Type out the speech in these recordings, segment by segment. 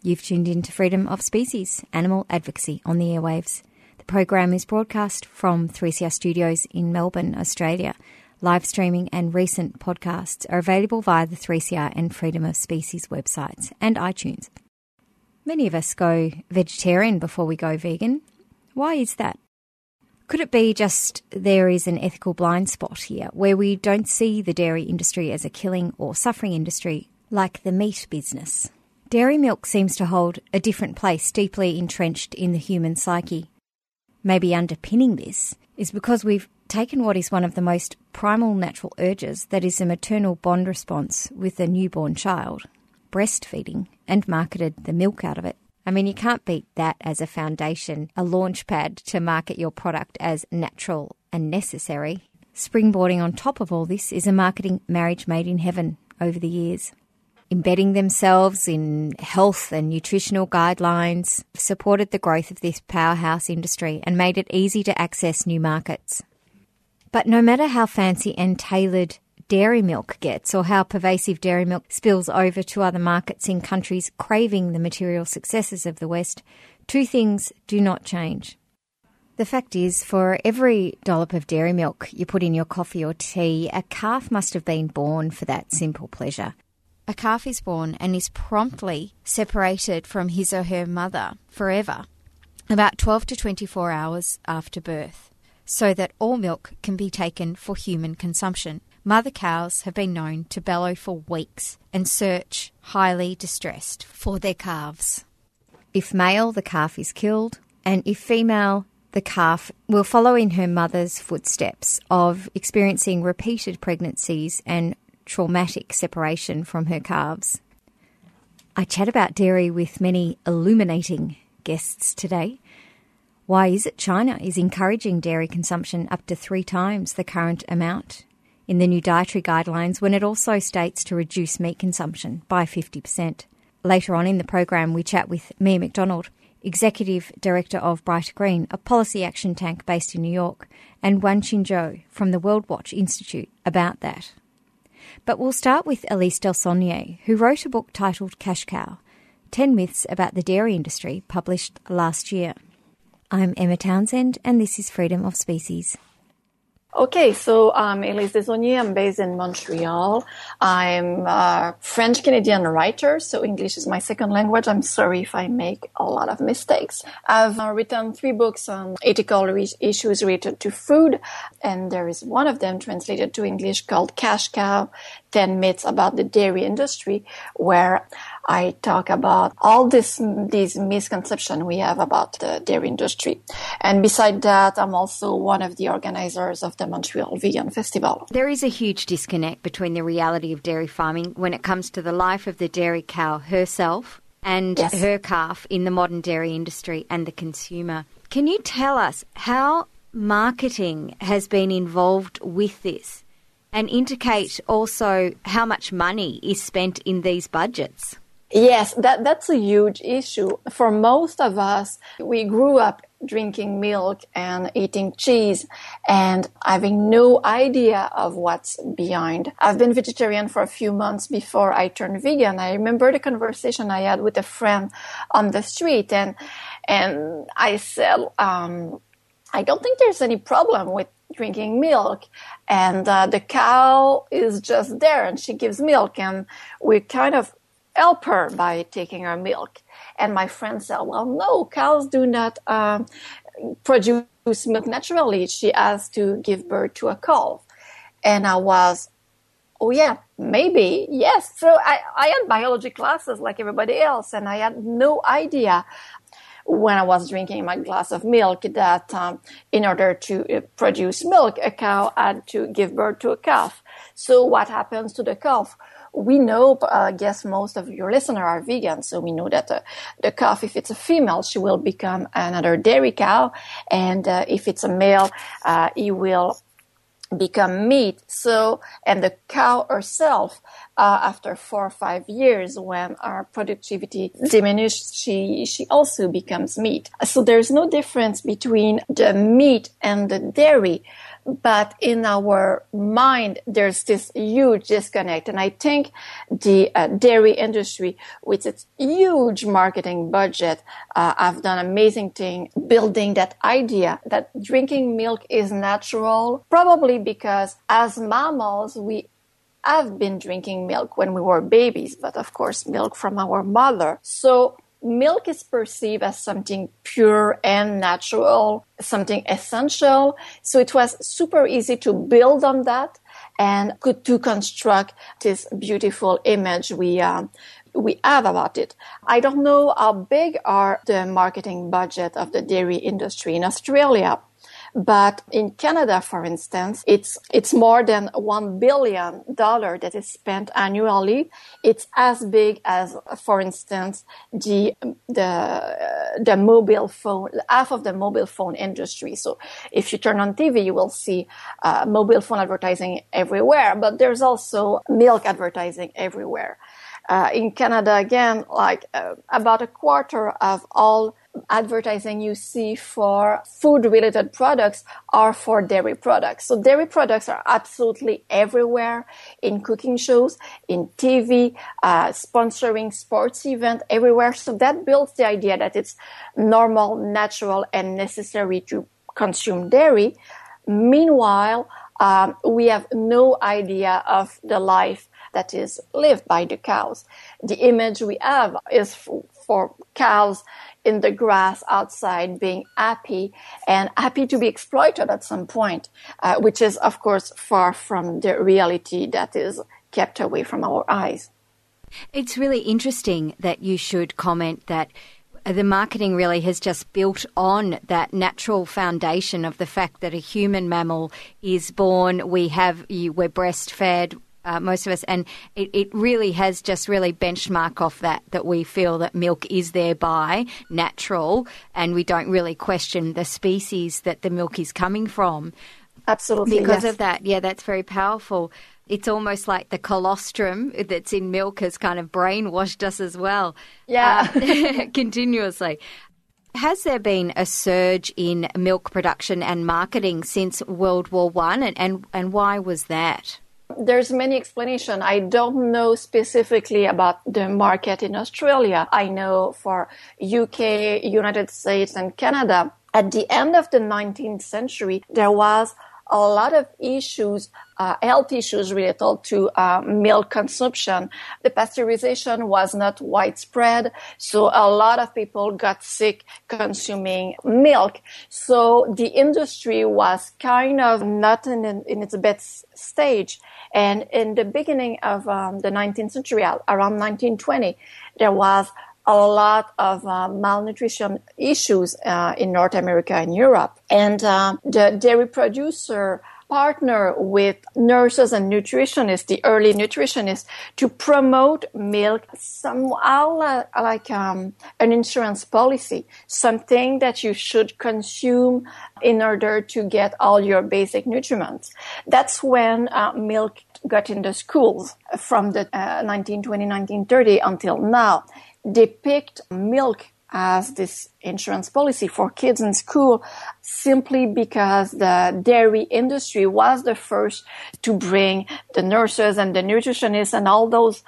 You've tuned in to Freedom of Species, Animal Advocacy on the airwaves. The program is broadcast from 3CR Studios in Melbourne, Australia. Live streaming and recent podcasts are available via the 3CR and Freedom of Species websites and iTunes. Many of us go vegetarian before we go vegan. Why is that? Could it be just there is an ethical blind spot here where we don't see the dairy industry as a killing or suffering industry like the meat business? Dairy milk seems to hold a different place deeply entrenched in the human psyche. Maybe underpinning this is because we've taken what is one of the most primal natural urges, that is, a maternal bond response with a newborn child, breastfeeding, and marketed the milk out of it. I mean, you can't beat that as a foundation, a launch pad to market your product as natural and necessary. Springboarding on top of all this is a marketing marriage made in heaven over the years embedding themselves in health and nutritional guidelines, supported the growth of this powerhouse industry and made it easy to access new markets. But no matter how fancy and tailored dairy milk gets or how pervasive dairy milk spills over to other markets in countries craving the material successes of the West, two things do not change. The fact is, for every dollop of dairy milk you put in your coffee or tea, a calf must have been born for that simple pleasure a calf is born and is promptly separated from his or her mother forever, about 12 to 24 hours after birth, so that all milk can be taken for human consumption. Mother cows have been known to bellow for weeks and search, highly distressed, for their calves. If male, the calf is killed, and if female, the calf will follow in her mother's footsteps of experiencing repeated pregnancies and traumatic separation from her calves. I chat about dairy with many illuminating guests today. Why is it China is encouraging dairy consumption up to three times the current amount in the new dietary guidelines when it also states to reduce meat consumption by 50%? Later on in the program, we chat with Mia MacDonald, Executive Director of Brighter Green, a policy action tank based in New York, and Wan Wenqin Zhou from the Worldwatch Institute about that. But we'll start with Elise Desaulniers, who wrote a book titled Cash Cow 10 Myths About the Dairy Industry, published last year. I'm Emma Townsend, and this is Freedom of Species. Okay, so I'm Elise Desaulniers. I'm based in Montreal. I'm a French Canadian writer, so English is my second language. I'm sorry if I make a lot of mistakes. I've uh, written three books on ethical re- issues related to food, and there is one of them translated to English called Cash Cow 10 Myths About the Dairy Industry, where I talk about all this, these misconceptions we have about the dairy industry. And beside that, I'm also one of the organizers of the Montreal Vegan Festival. There is a huge disconnect between the reality of dairy farming when it comes to the life of the dairy cow herself and yes. her calf in the modern dairy industry and the consumer. Can you tell us how marketing has been involved with this and indicate also how much money is spent in these budgets? Yes, that, that's a huge issue. For most of us, we grew up drinking milk and eating cheese and having no idea of what's behind. I've been vegetarian for a few months before I turned vegan. I remember the conversation I had with a friend on the street and, and I said, um, I don't think there's any problem with drinking milk and uh, the cow is just there and she gives milk and we kind of help her by taking her milk. And my friend said, well, no, cows do not um, produce milk naturally. She has to give birth to a calf. And I was, oh yeah, maybe, yes. So I, I had biology classes like everybody else, and I had no idea when I was drinking my glass of milk that um, in order to uh, produce milk, a cow had to give birth to a calf. So what happens to the calf? We know, I guess most of your listeners are vegan, so we know that uh, the calf, if it's a female, she will become another dairy cow, and uh, if it's a male, uh, he will become meat. So, and the cow herself, uh, after four or five years, when our productivity diminishes, she, she also becomes meat. So there's no difference between the meat and the dairy but in our mind, there's this huge disconnect. And I think the uh, dairy industry, with its huge marketing budget, uh, have done amazing thing building that idea that drinking milk is natural, probably because as mammals, we have been drinking milk when we were babies, but of course, milk from our mother. So milk is perceived as something pure and natural, something essential. So it was super easy to build on that and could to construct this beautiful image we uh, we have about it. I don't know how big are the marketing budget of the dairy industry in Australia, but in Canada, for instance, it's, it's more than $1 billion that is spent annually. It's as big as, for instance, the, the, the mobile phone, half of the mobile phone industry. So if you turn on TV, you will see uh, mobile phone advertising everywhere, but there's also milk advertising everywhere. Uh, in Canada, again, like uh, about a quarter of all advertising you see for food related products are for dairy products. So dairy products are absolutely everywhere in cooking shows, in TV, uh, sponsoring sports event everywhere. So that builds the idea that it's normal, natural, and necessary to consume dairy. Meanwhile, um, we have no idea of the life that is lived by the cows. The image we have is for cows in the grass outside being happy and happy to be exploited at some point, uh, which is, of course, far from the reality that is kept away from our eyes. It's really interesting that you should comment that the marketing really has just built on that natural foundation of the fact that a human mammal is born, we have, we're breastfed, uh, most of us, and it, it really has just really benchmark off that that we feel that milk is thereby natural, and we don't really question the species that the milk is coming from. Absolutely, because yes. of that. Yeah, that's very powerful. It's almost like the colostrum that's in milk has kind of brainwashed us as well. Yeah, uh, continuously. Has there been a surge in milk production and marketing since World War One, and, and and why was that? There's many explanation. I don't know specifically about the market in Australia. I know for UK, United States and Canada, at the end of the 19th century, there was a lot of issues, uh, health issues related to uh, milk consumption. The pasteurization was not widespread, so a lot of people got sick consuming milk. So the industry was kind of not in, in its best stage. And in the beginning of um, the 19th century, around 1920, there was a lot of uh, malnutrition issues uh, in North America and Europe. And uh, the dairy producer partner with nurses and nutritionists, the early nutritionists, to promote milk somehow like um, an insurance policy, something that you should consume in order to get all your basic nutrients. That's when uh, milk got in the schools from the uh, 1920, 1930 until now. Picked milk as this insurance policy for kids in school simply because the dairy industry was the first to bring the nurses and the nutritionists and all those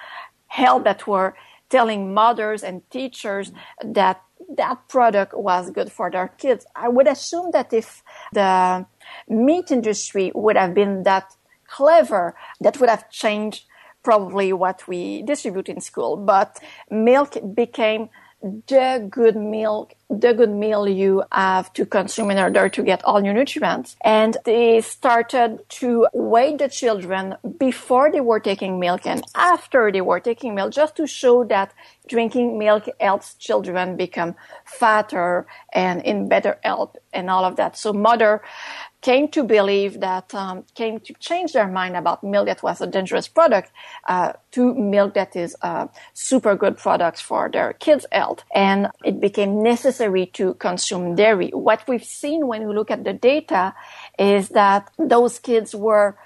help that were telling mothers and teachers that that product was good for their kids. I would assume that if the meat industry would have been that clever, that would have changed probably what we distribute in school. But milk became the good milk the good meal you have to consume in order to get all your nutrients. And they started to weigh the children before they were taking milk and after they were taking milk just to show that drinking milk helps children become fatter and in better health and all of that. So mother came to believe that um, came to change their mind about milk that was a dangerous product uh, to milk that is uh, super good products for their kids' health, and it became necessary to consume dairy. What we've seen when we look at the data is that those kids were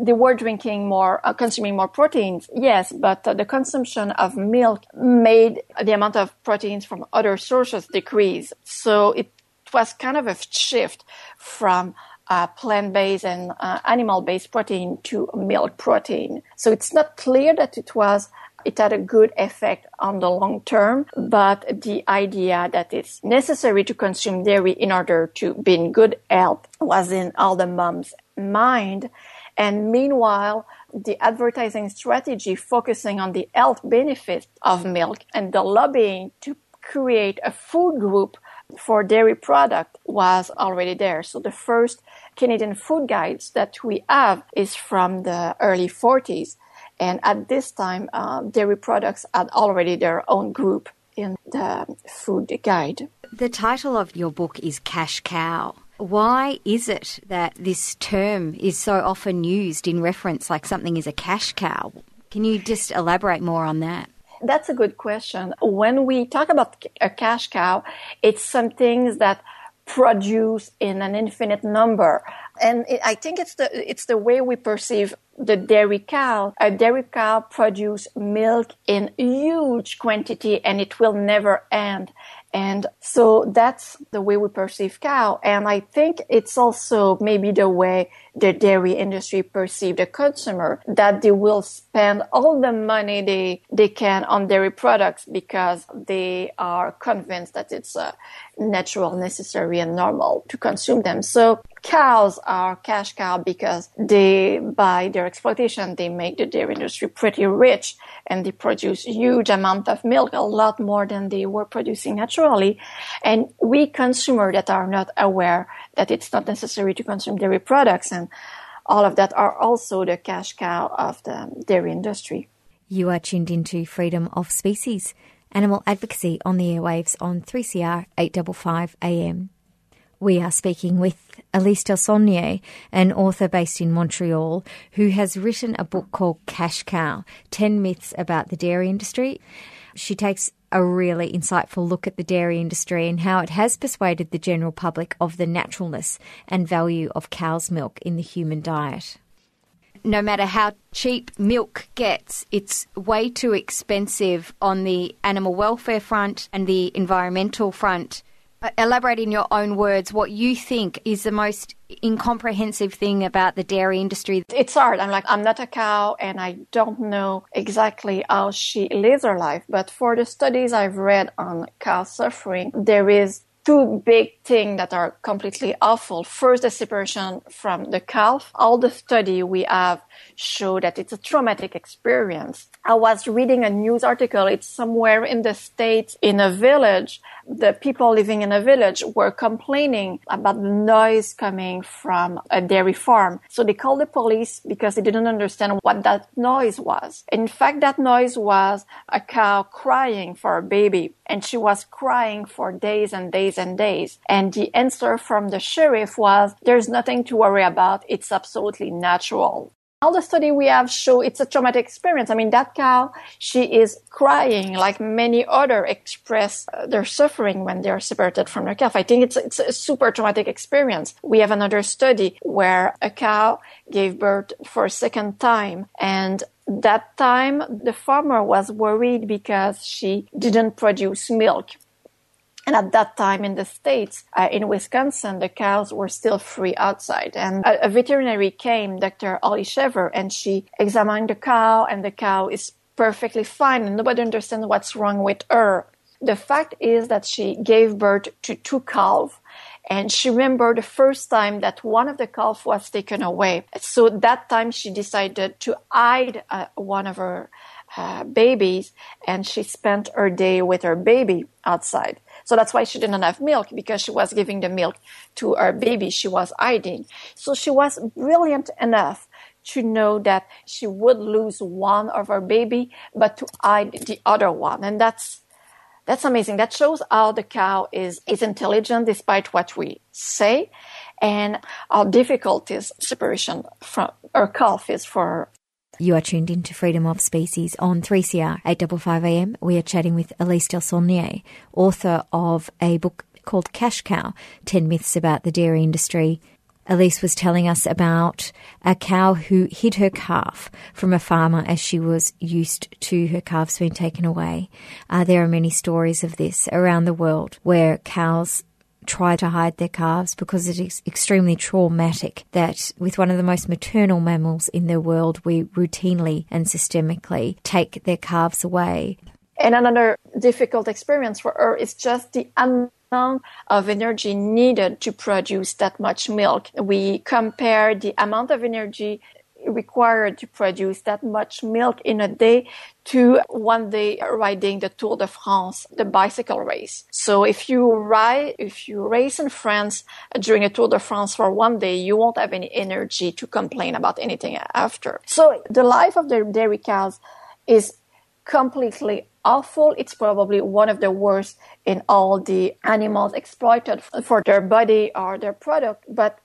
they were drinking more, uh, consuming more proteins, yes, but uh, the consumption of milk made the amount of proteins from other sources decrease. So it was kind of a shift from uh, plant-based and uh, animal-based protein to milk protein. So it's not clear that it was it had a good effect on the long term, but the idea that it's necessary to consume dairy in order to be in good health was in all the moms' mind. And meanwhile, the advertising strategy focusing on the health benefits of milk and the lobbying to create a food group for dairy product was already there. So the first Canadian food guides that we have is from the early 40s. And at this time, uh, dairy products had already their own group in the food guide. The title of your book is Cash Cow. Why is it that this term is so often used in reference like something is a cash cow? Can you just elaborate more on that? That's a good question. When we talk about a cash cow, it's some things that produce in an infinite number. And I think it's the, it's the way we perceive the dairy cow. A dairy cow produce milk in huge quantity and it will never end. And so that's the way we perceive cow. And I think it's also maybe the way the dairy industry perceive the consumer that they will spend all the money they, they can on dairy products because they are convinced that it's uh, natural, necessary and normal to consume them. So cows are cash cow because they, by their exploitation, they make the dairy industry pretty rich and they produce huge amount of milk, a lot more than they were producing naturally. And we consumers that are not aware that it's not necessary to consume dairy products and all of that are also the cash cow of the dairy industry. You are tuned into Freedom of Species, animal advocacy on the airwaves on 3CR 855 AM. We are speaking with Elise Desaulniers, an author based in Montreal, who has written a book called Cash Cow 10 Myths About the Dairy Industry. She takes a really insightful look at the dairy industry and how it has persuaded the general public of the naturalness and value of cow's milk in the human diet. No matter how cheap milk gets, it's way too expensive on the animal welfare front and the environmental front Uh, elaborate in your own words what you think is the most incomprehensive thing about the dairy industry. It's hard. I'm like, I'm not a cow and I don't know exactly how she lives her life. But for the studies I've read on cow suffering, there is two big things that are completely awful. First, the separation from the calf. All the study we have show that it's a traumatic experience. I was reading a news article. It's somewhere in the States in a village. The people living in a village were complaining about the noise coming from a dairy farm. So they called the police because they didn't understand what that noise was. In fact, that noise was a cow crying for a baby and she was crying for days and days and days. And the answer from the sheriff was, there's nothing to worry about. It's absolutely natural all the study we have show it's a traumatic experience. I mean, that cow, she is crying like many other express uh, their suffering when they are separated from their calf. I think it's, it's a super traumatic experience. We have another study where a cow gave birth for a second time and that time the farmer was worried because she didn't produce milk and at that time in the States, uh, in Wisconsin, the cows were still free outside. And a, a veterinary came, Dr. Holly Shaver, and she examined the cow and the cow is perfectly fine and nobody understands what's wrong with her. The fact is that she gave birth to two calves and she remembered the first time that one of the calves was taken away. So that time she decided to hide uh, one of her uh, babies and she spent her day with her baby outside. So that's why she didn't have milk because she was giving the milk to her baby. She was hiding. So she was brilliant enough to know that she would lose one of her baby, but to hide the other one. And that's, that's amazing. That shows how the cow is, is intelligent despite what we say and how difficult is separation from her calf is for her. You are tuned in to Freedom of Species on 3CR 855 AM. We are chatting with Elise Desaulniers, author of a book called Cash Cow 10 Myths About the Dairy Industry Elise was telling us about a cow who hid her calf from a farmer as she was used to her calves being taken away. Uh, there are many stories of this around the world where cows try to hide their calves because it is extremely traumatic that with one of the most maternal mammals in the world, we routinely and systemically take their calves away. And another difficult experience for her is just the amount of energy needed to produce that much milk. We compare the amount of energy required to produce that much milk in a day to one day riding the Tour de France, the bicycle race. So if you ride, if you race in France during a Tour de France for one day, you won't have any energy to complain about anything after. So the life of the dairy cows is completely awful. It's probably one of the worst in all the animals exploited for their body or their product, but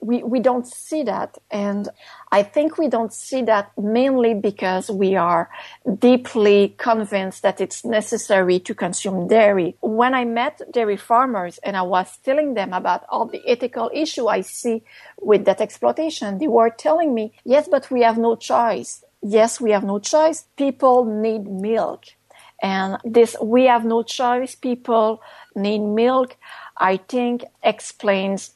we, we don't see that. And I think we don't see that mainly because we are deeply convinced that it's necessary to consume dairy. When I met dairy farmers and I was telling them about all the ethical issue I see with that exploitation, they were telling me, yes, but we have no choice yes, we have no choice. People need milk. And this, we have no choice. People need milk. I think explains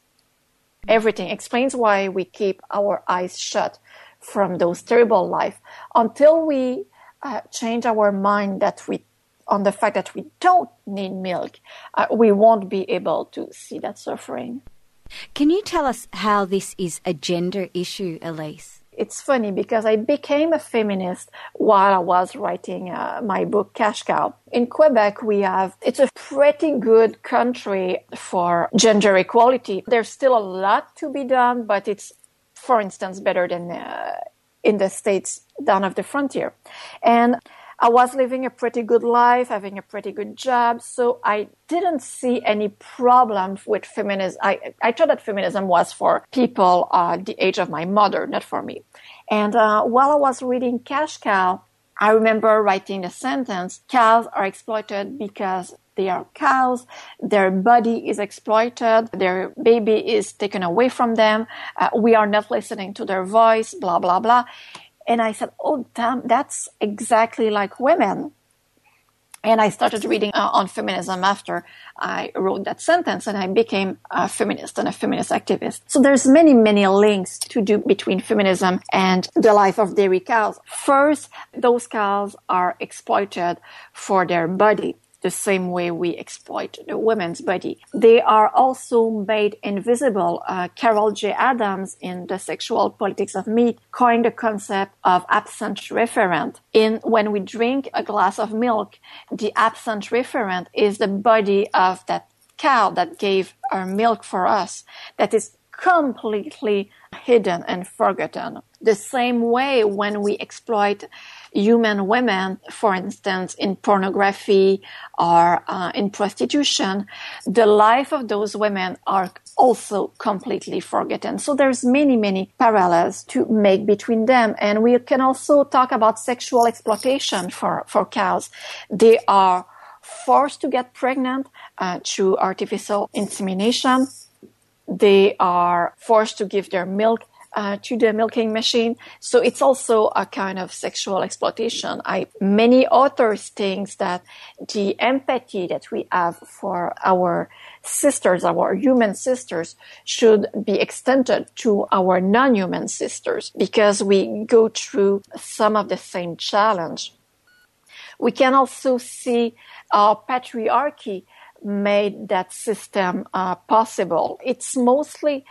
everything, explains why we keep our eyes shut from those terrible life until we uh, change our mind that we on the fact that we don't need milk, uh, we won't be able to see that suffering. Can you tell us how this is a gender issue, Elise? It's funny because I became a feminist while I was writing uh, my book Cash Cow. In Quebec, we have, it's a pretty good country for gender equality. There's still a lot to be done, but it's, for instance, better than uh, in the States down of the frontier. And I was living a pretty good life, having a pretty good job, so I didn't see any problem with feminism. I, I thought that feminism was for people uh, the age of my mother, not for me. And uh, while I was reading Cash Cow, I remember writing a sentence, cows are exploited because they are cows, their body is exploited, their baby is taken away from them, uh, we are not listening to their voice, blah, blah, blah. And I said, oh, damn, that's exactly like women. And I started reading uh, on feminism after I wrote that sentence and I became a feminist and a feminist activist. So there's many, many links to do between feminism and the life of dairy cows. First, those cows are exploited for their body the same way we exploit the women's body. They are also made invisible. Uh, Carol J. Adams in The Sexual Politics of Meat coined the concept of absent referent. In when we drink a glass of milk, the absent referent is the body of that cow that gave our milk for us that is completely hidden and forgotten. The same way when we exploit human women, for instance, in pornography or uh, in prostitution, the life of those women are also completely forgotten. So there's many, many parallels to make between them. And we can also talk about sexual exploitation for, for cows. They are forced to get pregnant uh, through artificial insemination. They are forced to give their milk uh, to the milking machine. So it's also a kind of sexual exploitation. I, many authors think that the empathy that we have for our sisters, our human sisters should be extended to our non-human sisters because we go through some of the same challenge. We can also see our patriarchy made that system uh, possible. It's mostly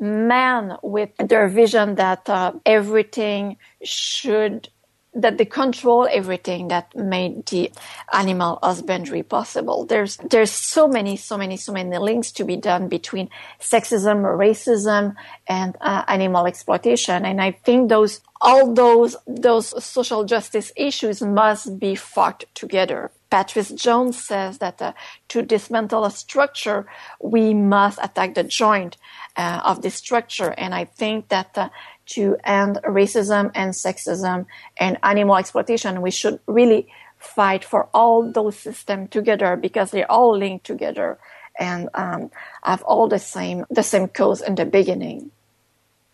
men with their vision that uh, everything should that they control everything that made the animal husbandry possible. There's there's so many, so many, so many links to be done between sexism, racism, and uh, animal exploitation. And I think those all those those social justice issues must be fought together. Patrice Jones says that uh, to dismantle a structure, we must attack the joint uh, of the structure. And I think that uh, to end racism and sexism and animal exploitation, we should really fight for all those systems together because they're all linked together and um, have all the same the same cause in the beginning.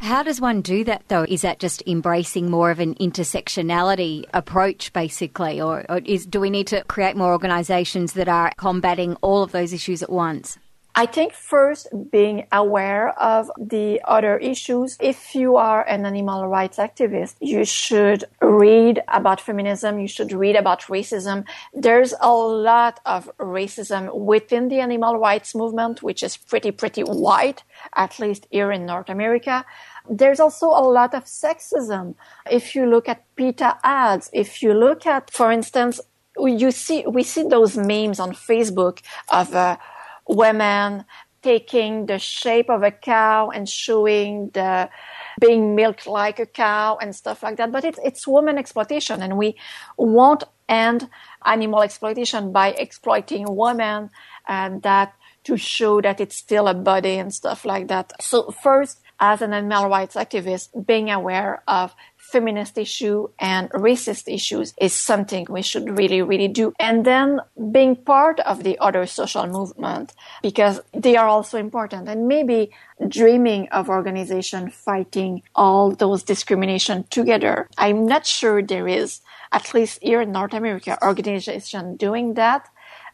How does one do that though? Is that just embracing more of an intersectionality approach basically or, or is do we need to create more organizations that are combating all of those issues at once? I think first being aware of the other issues. If you are an animal rights activist, you should read about feminism. You should read about racism. There's a lot of racism within the animal rights movement, which is pretty, pretty wide, at least here in North America. There's also a lot of sexism. If you look at PETA ads, if you look at, for instance, you see, we see those memes on Facebook of, uh, women taking the shape of a cow and showing the being milked like a cow and stuff like that. But it's, it's woman exploitation and we won't end animal exploitation by exploiting women and that to show that it's still a body and stuff like that. So first, as an animal rights activist, being aware of feminist issue and racist issues is something we should really, really do. And then being part of the other social movement because they are also important and maybe dreaming of organization fighting all those discrimination together. I'm not sure there is, at least here in North America, organization doing that.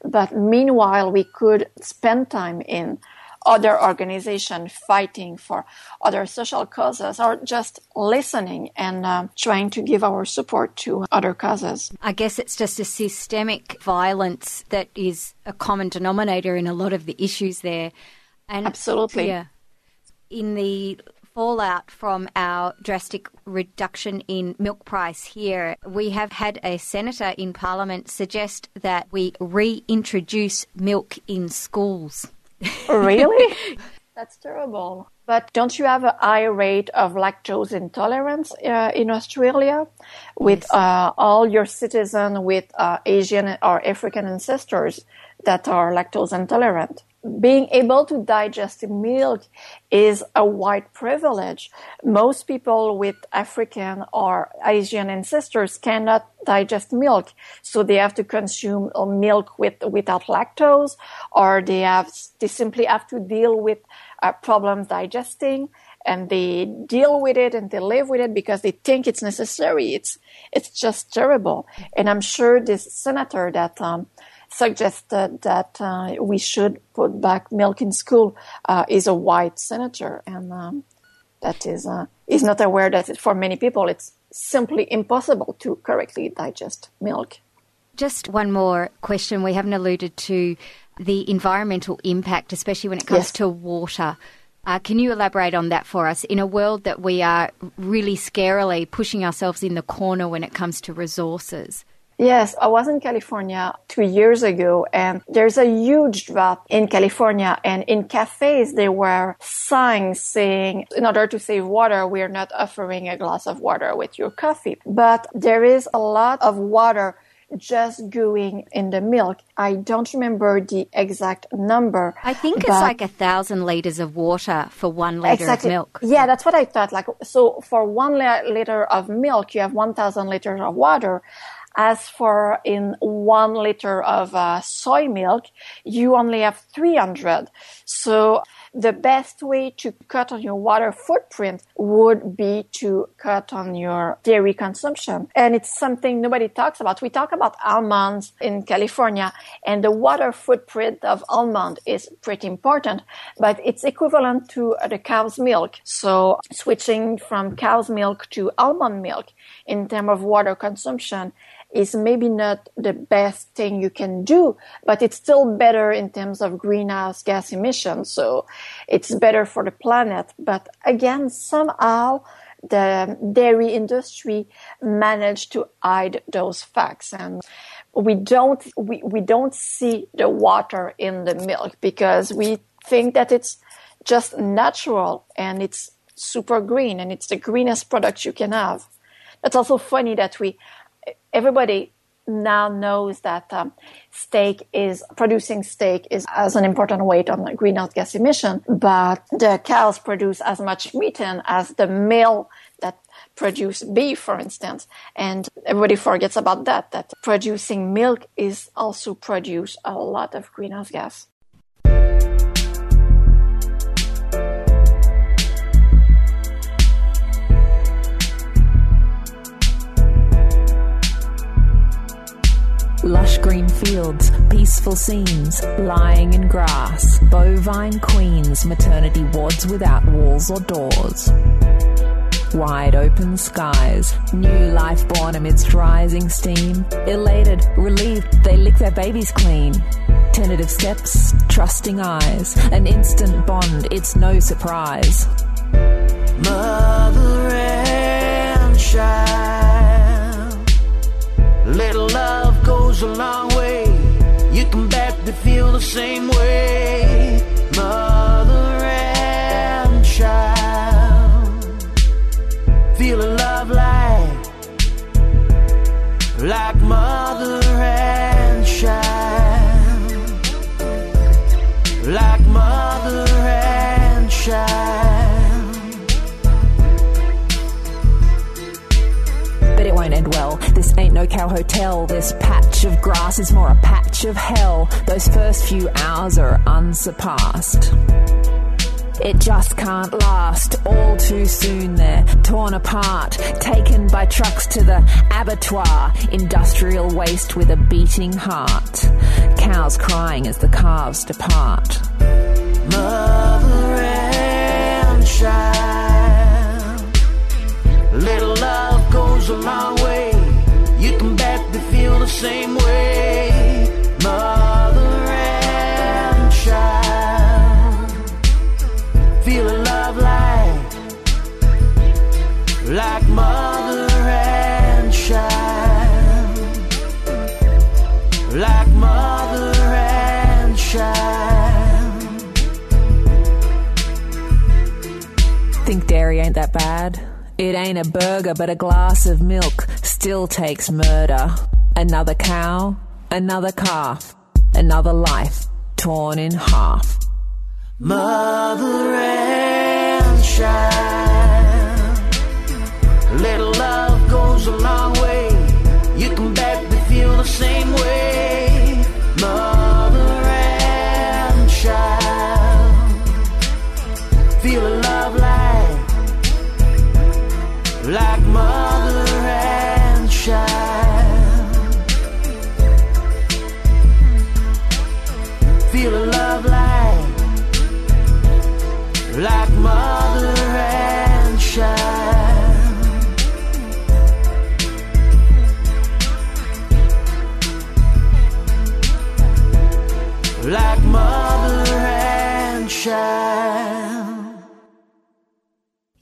But meanwhile, we could spend time in other organizations fighting for other social causes or just listening and uh, trying to give our support to other causes. I guess it's just a systemic violence that is a common denominator in a lot of the issues there. And Absolutely. Yeah. In the fallout from our drastic reduction in milk price here, we have had a senator in parliament suggest that we reintroduce milk in schools. Really? That's terrible. But don't you have a high rate of lactose intolerance uh, in Australia with yes. uh, all your citizens with uh, Asian or African ancestors that are lactose intolerant? Being able to digest milk is a white privilege. Most people with African or Asian ancestors cannot digest milk, so they have to consume milk with without lactose, or they have they simply have to deal with uh, problems digesting and they deal with it and they live with it because they think it's necessary. It's it's just terrible. And I'm sure this senator that um, suggested that uh, we should put back milk in school uh, is a white senator, and um, that is uh, is not aware that for many people it's simply impossible to correctly digest milk. Just one more question. We haven't alluded to the environmental impact, especially when it comes yes. to water. Uh, can you elaborate on that for us? In a world that we are really scarily pushing ourselves in the corner when it comes to resources. Yes, I was in California two years ago and there's a huge drop in California and in cafes there were signs saying in order to save water, we are not offering a glass of water with your coffee. But there is a lot of water just going in the milk. I don't remember the exact number. I think it's like a thousand liters of water for one liter exactly. of milk. Yeah, that's what I thought. Like, so for one liter of milk, you have 1,000 liters of water. As for in one liter of uh, soy milk, you only have 300. So the best way to cut on your water footprint would be to cut on your dairy consumption. And it's something nobody talks about. We talk about almonds in California and the water footprint of almond is pretty important, but it's equivalent to the cow's milk. So switching from cow's milk to almond milk in terms of water consumption is maybe not the best thing you can do, but it's still better in terms of greenhouse gas emissions. So it's better for the planet. But again, somehow the dairy industry managed to hide those facts and we don't we, we don't see the water in the milk because we think that it's just natural and it's super green and it's the greenest product you can have. That's also funny that we everybody now knows that um, steak is producing steak is as an important weight on greenhouse gas emission, but the cows produce as much methane as the male that produce beef, for instance. And everybody forgets about that, that producing milk is also produce a lot of greenhouse gas. Lush green fields, peaceful scenes, lying in grass, bovine queens, maternity wards without walls or doors. Wide open skies, new life born amidst rising steam. Elated, relieved, they lick their babies clean. Tentative steps, trusting eyes, an instant bond, it's no surprise. Mother and child, little love goes a long way. You can bet they feel the same way. Mother and child, feeling love like, like mother and child, like mother and child. No cow hotel. This patch of grass is more a patch of hell. Those first few hours are unsurpassed. It just can't last. All too soon they're torn apart, taken by trucks to the abattoir. Industrial waste with a beating heart. Cows crying as the calves depart. Mother and child. Little love goes a long way. Same way. Mother and child. Feeling love like, like mother and child. Like mother and child. Think dairy ain't that bad? It ain't a burger, but a glass of milk still takes murder. Another cow, another calf, another life torn in half. Mother and child. Little love goes a long way. You can bet they feel the same way.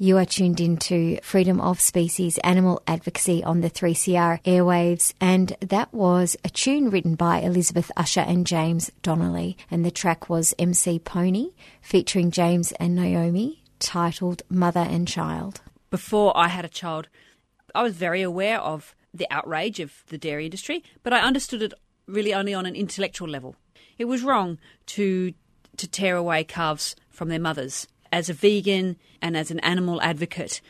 You are tuned into Freedom of Species Animal Advocacy on the 3CR airwaves, and that was a tune written by Elizabeth Usher and James Donnelly, and the track was MC Pony, featuring James and Naomi, titled Mother and Child. before I had a child, I was very aware of the outrage of the dairy industry, but I understood it really only on an intellectual level. It was wrong to to tear away calves from their mothers. As a vegan and as an animal advocate,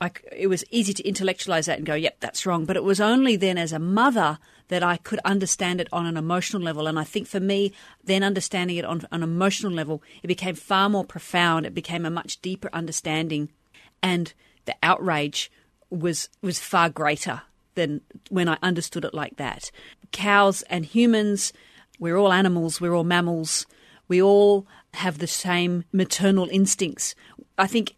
I it was easy to intellectualize that and go, "Yep, that's wrong." But it was only then, as a mother, that I could understand it on an emotional level. And I think for me, then understanding it on an emotional level, it became far more profound. It became a much deeper understanding, and the outrage was was far greater than when I understood it like that. Cows and humans, we're all animals, we're all mammals, we all have the same maternal instincts. I think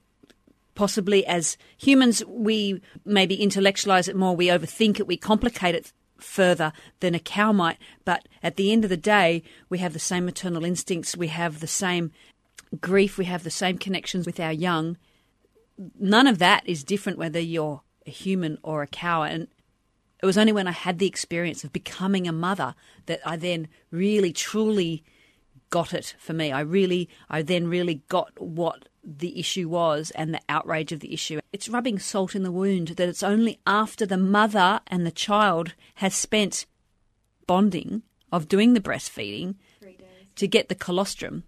possibly as humans, we maybe intellectualize it more, we overthink it, we complicate it further than a cow might. But at the end of the day, we have the same maternal instincts, we have the same grief, we have the same connections with our young none of that is different whether you're a human or a cow. And it was only when I had the experience of becoming a mother that I then really, truly got it for me. I really, I then really got what the issue was and the outrage of the issue. It's rubbing salt in the wound that it's only after the mother and the child has spent bonding of doing the breastfeeding to get the colostrum.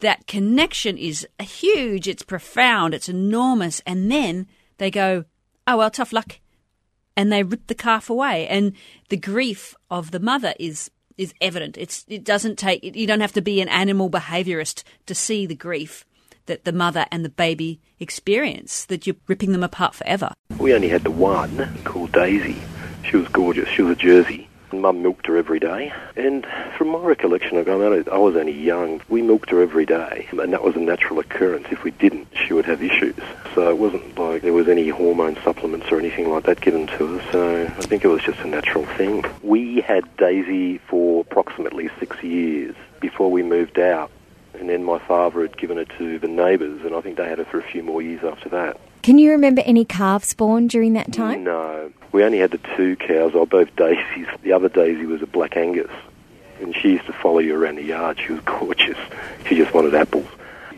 That connection is huge, it's profound, it's enormous. And then they go, oh, well, tough luck. And they rip the calf away. And the grief of the mother is is evident. It's it doesn't take you don't have to be an animal behaviorist to see the grief that the mother and the baby experience, that you're ripping them apart forever. We only had the one called Daisy. She was gorgeous. She was a Jersey. Mum milked her every day, and from my recollection, I was only young. We milked her every day, and that was a natural occurrence. If we didn't, she would have issues. So it wasn't like there was any hormone supplements or anything like that given to her. So I think it was just a natural thing. We had Daisy for approximately six years before we moved out and then my father had given it to the neighbours, and I think they had it for a few more years after that. Can you remember any calves born during that time? No. We only had the two cows. They were both Daisies. The other Daisy was a Black Angus, and she used to follow you around the yard. She was gorgeous. She just wanted apples.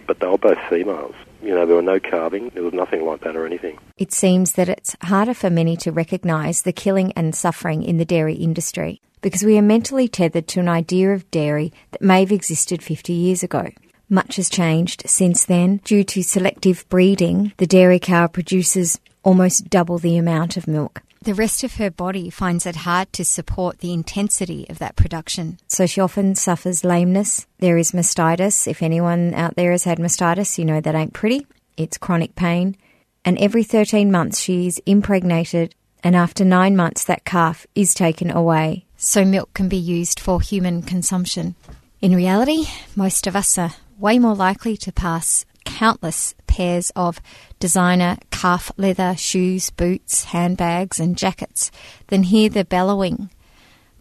But they were both females. You know, there were no calving. There was nothing like that or anything. It seems that it's harder for many to recognise the killing and suffering in the dairy industry because we are mentally tethered to an idea of dairy that may have existed 50 years ago. Much has changed since then. Due to selective breeding, the dairy cow produces almost double the amount of milk. The rest of her body finds it hard to support the intensity of that production. So she often suffers lameness. There is mastitis. If anyone out there has had mastitis, you know that ain't pretty. It's chronic pain. And every 13 months she is impregnated, and after nine months, that calf is taken away so milk can be used for human consumption. In reality, most of us are way more likely to pass countless pairs of designer calf leather shoes, boots, handbags, and jackets than hear the bellowing,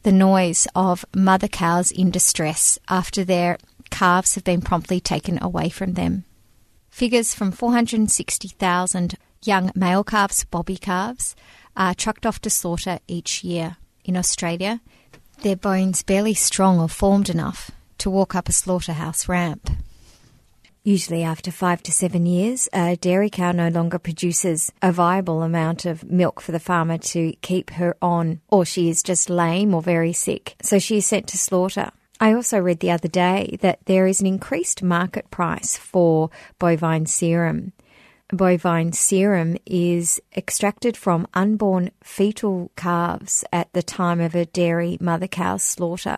the noise of mother cows in distress after their calves have been promptly taken away from them. Figures from 460,000 young male calves, bobby calves, are trucked off to slaughter each year in Australia, their bones barely strong or formed enough to walk up a slaughterhouse ramp. Usually, after five to seven years, a dairy cow no longer produces a viable amount of milk for the farmer to keep her on, or she is just lame or very sick, so she is sent to slaughter. I also read the other day that there is an increased market price for bovine serum bovine serum is extracted from unborn fetal calves at the time of a dairy mother cow slaughter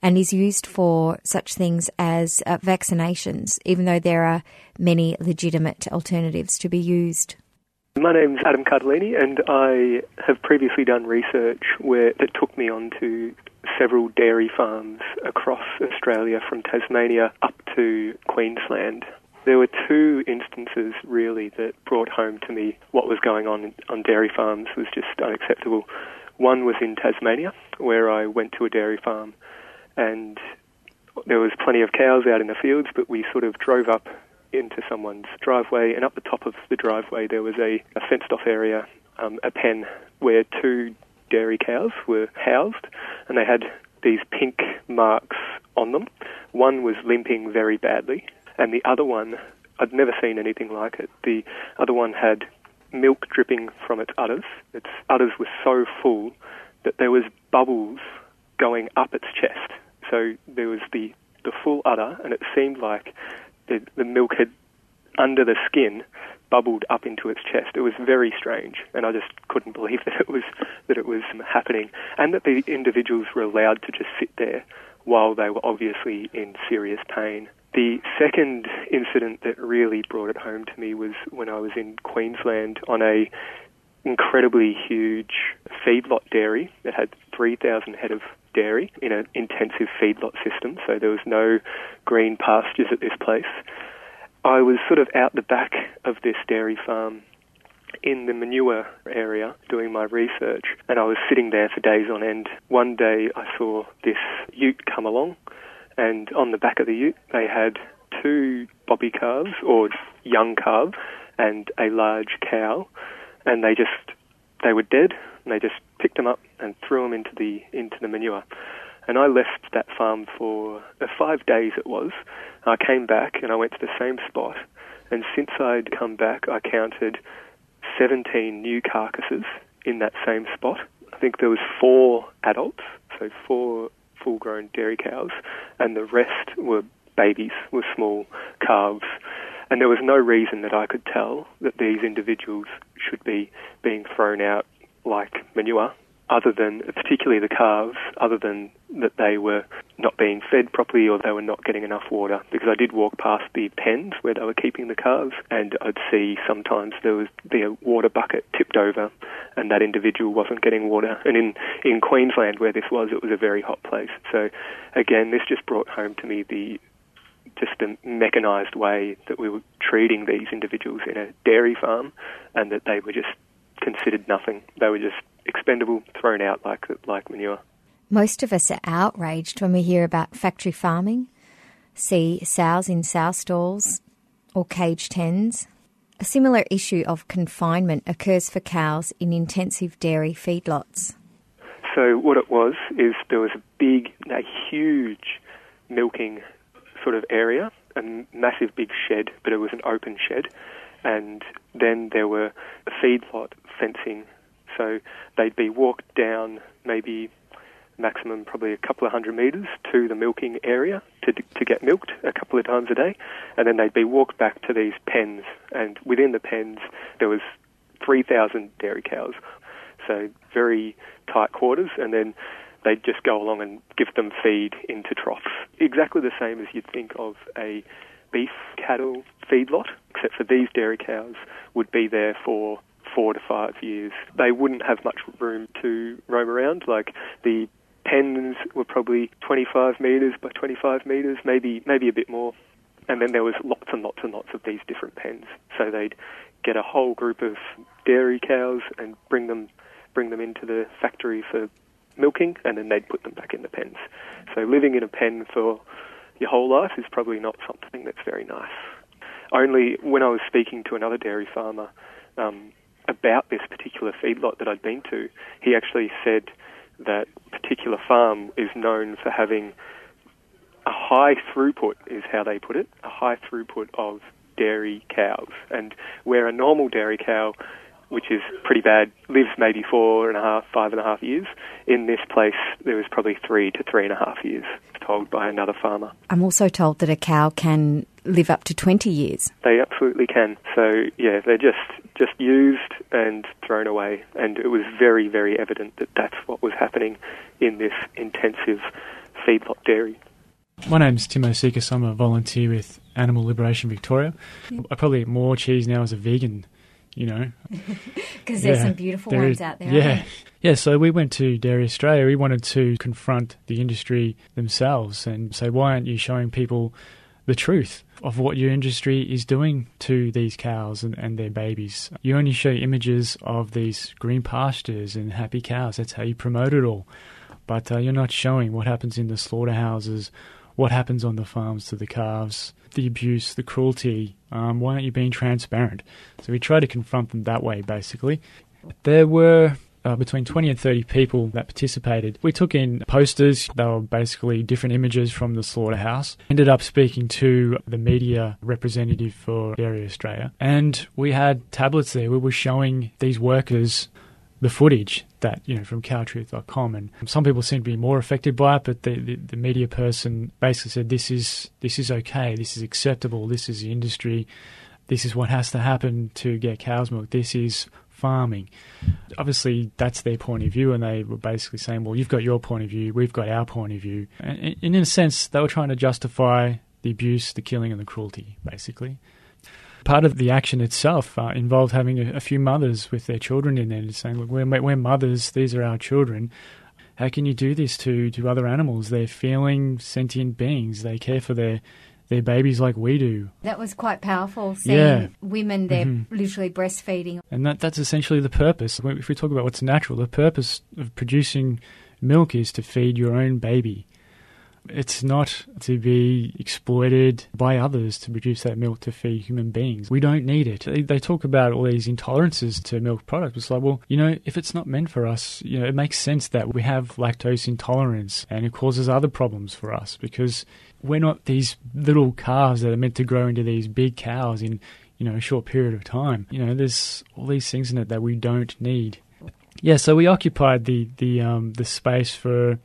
and is used for such things as uh, vaccinations, even though there are many legitimate alternatives to be used. My name's Adam Cardellini, and I have previously done research where that took me on to several dairy farms across Australia from Tasmania up to Queensland. There were two instances really that brought home to me what was going on on dairy farms was just unacceptable. One was in Tasmania, where I went to a dairy farm, and there was plenty of cows out in the fields, but we sort of drove up into someone's driveway, and up the top of the driveway there was a, a fenced-off area, um, a pen where two dairy cows were housed, and they had these pink marks on them. One was limping very badly, and the other one, I'd never seen anything like it. The other one had milk dripping from its udders. Its udders were so full that there was bubbles going up its chest. So there was the, the full udder, and it seemed like the, the milk had, under the skin, bubbled up into its chest. It was very strange, and I just couldn't believe that it was that it was happening, and that the individuals were allowed to just sit there while they were obviously in serious pain. The second incident that really brought it home to me was when I was in Queensland on a incredibly huge feedlot dairy that had 3,000 head of dairy in an intensive feedlot system, so there was no green pastures at this place. I was sort of out the back of this dairy farm in the manure area doing my research, and I was sitting there for days on end. One day I saw this ute come along and on the back of the ute they had two bobby calves or young calves, and a large cow, and they just they were dead, and they just picked them up and threw them into the into the manure. And I left that farm for uh, five days. It was. I came back and I went to the same spot, and since I'd come back, I counted 17 new carcasses in that same spot. I think there was four adults, so four full-grown dairy cows, and the rest were babies, were small calves. And there was no reason that I could tell that these individuals should be being thrown out like manure other than, particularly the calves, other than that they were not being fed properly or they were not getting enough water. Because I did walk past the pens where they were keeping the calves, and I'd see sometimes there was the water bucket tipped over, and that individual wasn't getting water. And in in Queensland, where this was, it was a very hot place. So, again, this just brought home to me the just the mechanised way that we were treating these individuals in a dairy farm, and that they were just considered nothing. They were just expendable, thrown out like like manure. Most of us are outraged when we hear about factory farming, see sows in sow stalls or caged hens. A similar issue of confinement occurs for cows in intensive dairy feedlots. So what it was is there was a big, a huge milking sort of area, a massive big shed, but it was an open shed, and then there were feedlot fencing. So they'd be walked down maybe maximum probably a couple of hundred metres to the milking area to, to get milked a couple of times a day, and then they'd be walked back to these pens, and within the pens there was 3,000 dairy cows, so very tight quarters, and then they'd just go along and give them feed into troughs, exactly the same as you'd think of a beef cattle feedlot, except for these dairy cows would be there for four to five years. They wouldn't have much room to roam around. Like the pens were probably 25 metres by 25 metres, maybe maybe a bit more. And then there was lots and lots and lots of these different pens. So they'd get a whole group of dairy cows and bring them bring them into the factory for milking, and then they'd put them back in the pens. So living in a pen for your whole life is probably not something that's very nice. Only when I was speaking to another dairy farmer, um, about this particular feedlot that I'd been to, he actually said that particular farm is known for having a high throughput, is how they put it, a high throughput of dairy cows. And where a normal dairy cow, which is pretty bad, lives maybe four and a half, five and a half years, in this place there was probably three to three and a half years, told by another farmer. I'm also told that a cow can live up to 20 years. They absolutely can. So, yeah, they're just just used and thrown away. And it was very, very evident that that's what was happening in this intensive feedlot dairy. My name's Tim Osikas. I'm a volunteer with Animal Liberation Victoria. I probably eat more cheese now as a vegan, you know. Because there's some beautiful there ones is- out there. Yeah. Yeah, so we went to Dairy Australia. We wanted to confront the industry themselves and say, why aren't you showing people the truth of what your industry is doing to these cows and, and their babies? You only show images of these green pastures and happy cows. That's how you promote it all. But uh, you're not showing what happens in the slaughterhouses, what happens on the farms to the calves, the abuse, the cruelty. Um, why aren't you being transparent? So we try to confront them that way, basically. There were uh, between 20 and 30 people that participated. We took in posters, they were basically different images from the slaughterhouse. Ended up speaking to the media representative for Dairy Australia, and we had tablets there. We were showing these workers the footage that you know from cowtruth.com and some people seem to be more affected by it but the, the, the media person basically said this is this is okay. This is acceptable. This is the industry. This is what has to happen to get cow's milk. This is farming. Obviously that's their point of view and they were basically saying well you've got your point of view. We've got our point of view. And, and in a sense they were trying to justify the abuse the killing and the cruelty basically part of the action itself uh, involved having a, a few mothers with their children in there and saying, look, we're, we're mothers, these are our children. How can you do this to, to other animals? They're feeling sentient beings. They care for their, their babies like we do. That was quite powerful, seeing Yeah. women there Mhm. literally breastfeeding. And that, that's essentially the purpose. If we talk about what's natural, the purpose of producing milk is to feed your own baby. It's not to be exploited by others to produce that milk to feed human beings. We don't need it. They, they talk about all these intolerances to milk products. It's like, well, you know, if it's not meant for us, you know, it makes sense that we have lactose intolerance and it causes other problems for us because we're not these little calves that are meant to grow into these big cows in, you know, a short period of time. You know, there's all these things in it that we don't need. Yeah, so we occupied the the um, the space for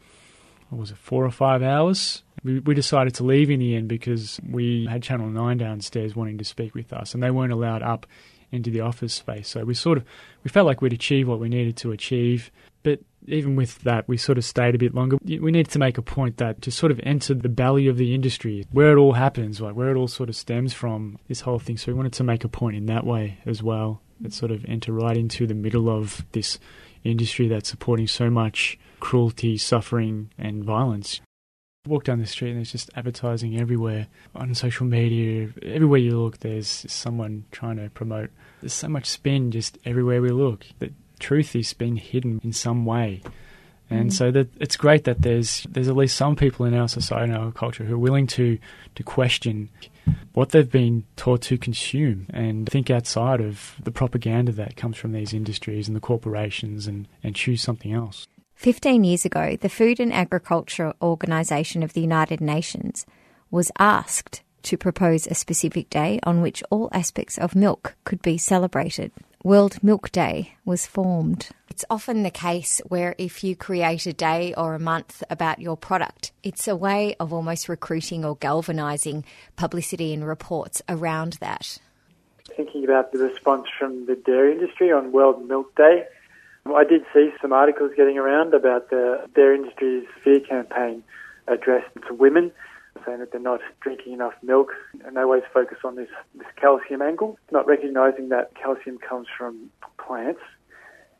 what was it, four or five hours. We, we decided to leave in the end because we had Channel Nine downstairs wanting to speak with us, and they weren't allowed up into the office space. So we sort of we felt like we'd achieved what we needed to achieve, but even with that, we sort of stayed a bit longer. We needed to make a point that to sort of enter the belly of the industry, where it all happens, like where it all sort of stems from, this whole thing. So we wanted to make a point in that way as well. That sort of enter right into the middle of this industry that's supporting so much cruelty, suffering, and violence. Walk down the street and there's just advertising everywhere on social media. Everywhere you look, there's someone trying to promote. There's so much spin just everywhere we look. The truth is being hidden in some way. And Mm. so that it's great that there's there's at least some people in our society and our culture who are willing to to question what they've been taught to consume and think outside of the propaganda that comes from these industries and the corporations and, and choose something else. 15 years ago, the Food and Agriculture Organization of the United Nations was asked to propose a specific day on which all aspects of milk could be celebrated. World Milk Day was formed. It's often the case where if you create a day or a month about your product, it's a way of almost recruiting or galvanizing publicity and reports around that. Thinking about the response from the dairy industry on World Milk Day, I did see some articles getting around about the dairy industry's fear campaign addressed to women, saying that they're not drinking enough milk, and they always focus on this, this calcium angle, not recognising that calcium comes from plants,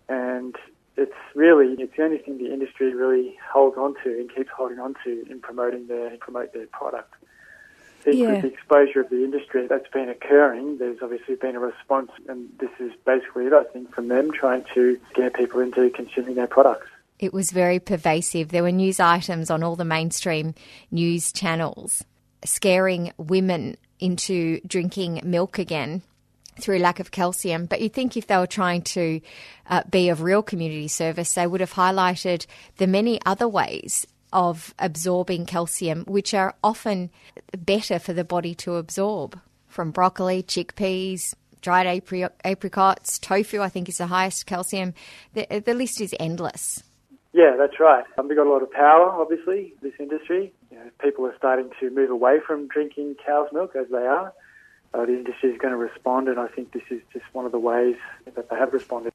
and it's really it's the only thing the industry really holds on to and keeps holding on to in promoting their promote their product. Think Yeah. with the exposure of the industry that's been occurring, there's obviously been a response, and this is basically it, I think, from them trying to scare people into consuming their products. It was very pervasive. There were news items on all the mainstream news channels scaring women into drinking milk again through lack of calcium. But you'd think if they were trying to uh, be of real community service, they would have highlighted the many other ways of absorbing calcium, which are often better for the body to absorb from broccoli, chickpeas, dried apricots, tofu, I think is the highest calcium. The, the list is endless. Yeah, that's right. Um, they've got a lot of power, obviously, this industry. You know, people are starting to move away from drinking cow's milk as they are. Uh, the industry is going to respond, and I think this is just one of the ways that they have responded.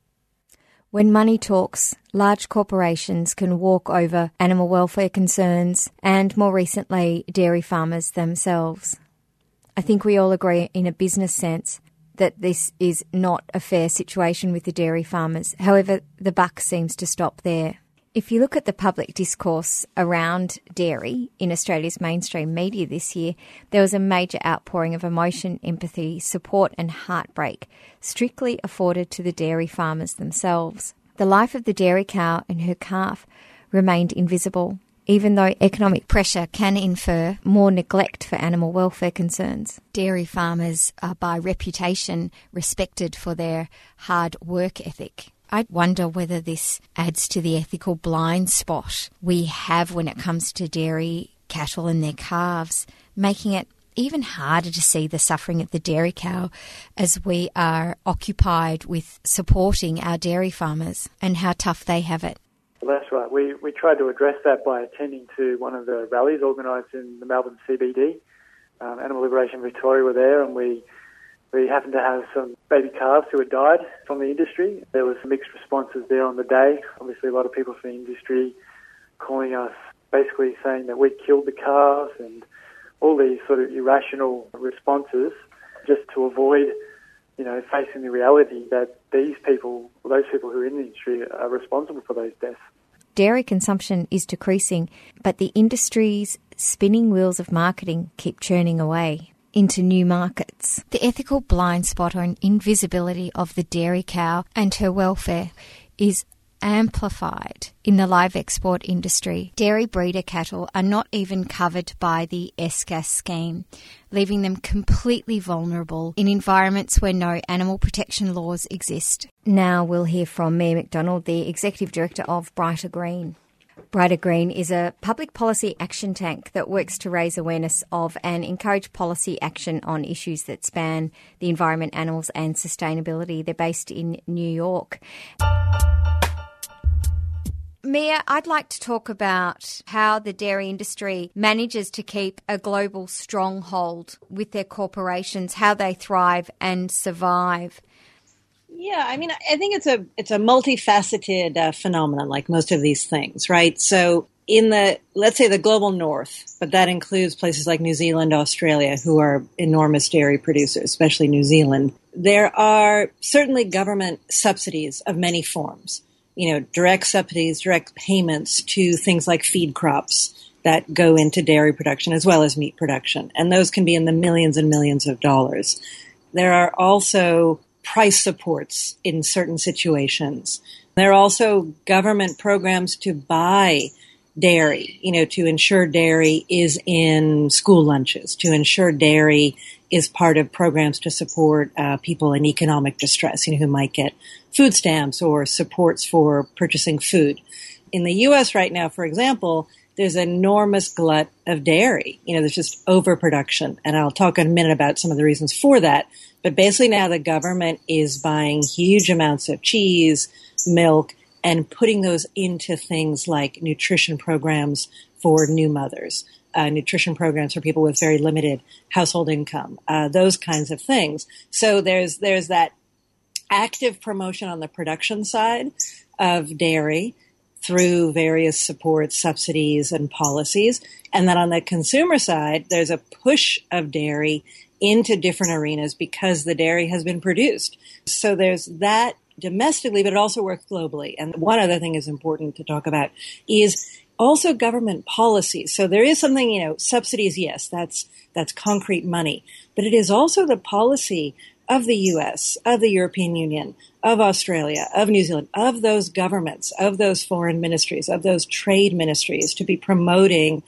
When money talks, large corporations can walk over animal welfare concerns and, more recently, dairy farmers themselves. I think we all agree, in a business sense, that this is not a fair situation with the dairy farmers. However, the buck seems to stop there. If you look at the public discourse around dairy in Australia's mainstream media this year, there was a major outpouring of emotion, empathy, support, and heartbreak strictly afforded to the dairy farmers themselves. The life of the dairy cow and her calf remained invisible, even though economic pressure can infer more neglect for animal welfare concerns. Dairy farmers are by reputation respected for their hard work ethic. I wonder whether this adds to the ethical blind spot we have when it comes to dairy cattle and their calves, making it even harder to see the suffering of the dairy cow as we are occupied with supporting our dairy farmers and how tough they have it. Well, that's right. We, we tried to address that by attending to one of the rallies organised in the Melbourne CBD. Um, Animal Liberation Victoria were there, and we we happened to have some baby calves who had died from the industry. There was mixed responses there on the day. Obviously, a lot of people from the industry calling us, basically saying that we killed the calves and all these sort of irrational responses just to avoid, you know, facing the reality that these people, those people who are in the industry, are responsible for those deaths. Dairy consumption is decreasing, but the industry's spinning wheels of marketing keep churning away into new markets. The ethical blind spot or invisibility of the dairy cow and her welfare is amplified in the live export industry. Dairy breeder cattle are not even covered by the ESCAS scheme, leaving them completely vulnerable in environments where no animal protection laws exist. Now we'll hear from Mia MacDonald, the Executive Director of Brighter Green. Brighter Green is a public policy action tank that works to raise awareness of and encourage policy action on issues that span the environment, animals, and sustainability. They're based in New York. Mia, I'd like to talk about how the dairy industry manages to keep a global stronghold with their corporations, how they thrive and survive. Yeah, I mean, I think it's a it's a multifaceted uh, phenomenon, like most of these things, right? So, in the let's say the global north, but that includes places like New Zealand, Australia, who are enormous dairy producers, especially New Zealand. There are certainly government subsidies of many forms. You know, direct subsidies, direct payments to things like feed crops that go into dairy production as well as meat production, and those can be in the millions and millions of dollars. There are also price supports in certain situations. There are also government programs to buy dairy, you know, to ensure dairy is in school lunches, to ensure dairy is part of programs to support uh, people in economic distress, you know, who might get food stamps or supports for purchasing food. In the U.S. right now, for example, there's an enormous glut of dairy. You know, there's just overproduction. And I'll talk in a minute about some of the reasons for that. But basically now the government is buying huge amounts of cheese, milk, and putting those into things like nutrition programs for new mothers, uh, nutrition programs for people with very limited household income, uh, those kinds of things. So there's there's that active promotion on the production side of dairy through various supports, subsidies, and policies. And then on the consumer side, there's a push of dairy into different arenas because the dairy has been produced. So there's that domestically, but it also works globally. And one other thing is important to talk about is also government policies. So there is something, you know, subsidies, yes, that's, that's concrete money, but it is also the policy of the US, of the European Union, of Australia, of New Zealand, of those governments, of those foreign ministries, of those trade ministries to be promoting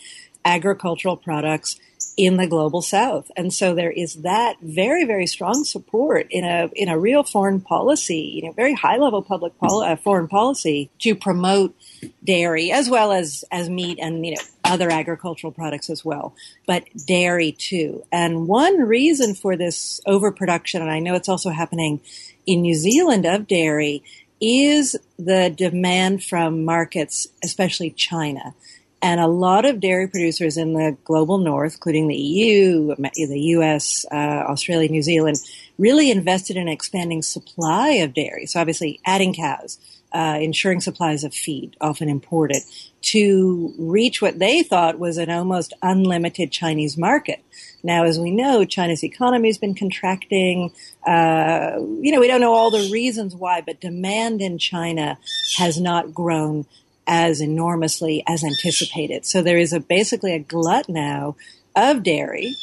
agricultural products in the global south. And so there is that very, very strong support in a, in a real foreign policy, you know, very high level public uh, foreign policy to promote dairy as well as, as meat and, you know, other agricultural products as well, but dairy too. And one reason for this overproduction, and I know it's also happening in New Zealand of dairy, is the demand from markets, especially China. And a lot of dairy producers in the global north, including the EU, the US, uh, Australia, New Zealand, really invested in expanding supply of dairy. So obviously adding cows, uh, ensuring supplies of feed, often imported, to reach what they thought was an almost unlimited Chinese market. Now, as we know, China's economy has been contracting. Uh, you know, we don't know all the reasons why, but demand in China has not grown as enormously as anticipated. So there is a basically a glut now of dairy.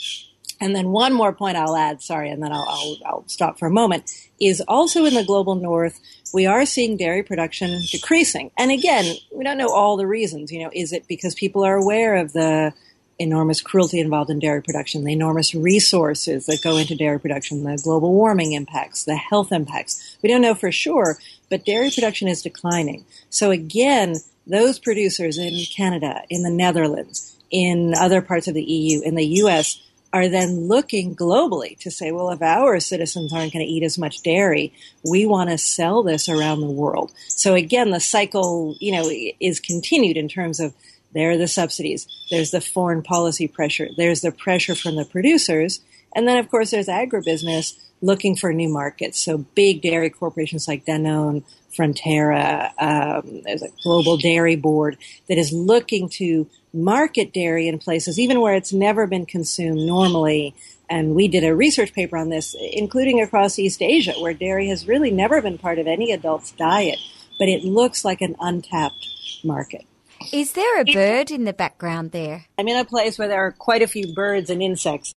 And then one more point I'll add, sorry, and then I'll, I'll, I'll stop for a moment, is also in the global north, we are seeing dairy production decreasing. And again, we don't know all the reasons. You know, is it because people are aware of the enormous cruelty involved in dairy production, the enormous resources that go into dairy production, the global warming impacts, the health impacts? We don't know for sure, but dairy production is declining. So again, those producers in Canada, in the Netherlands, in other parts of the EU, in the US, are then looking globally to say, well, if our citizens aren't going to eat as much dairy, we want to sell this around the world. So again, the cycle, you know, is continued in terms of there are the subsidies, there's the foreign policy pressure, there's the pressure from the producers, and then of course there's agribusiness looking for new markets. So big dairy corporations like Danone, Fonterra, um, there's a global dairy board that is looking to market dairy in places even where it's never been consumed normally. And we did a research paper on this, including across East Asia, where dairy has really never been part of any adult's diet, but it looks like an untapped market. Is there a bird in the background there? I'm in a place where there are quite a few birds and insects.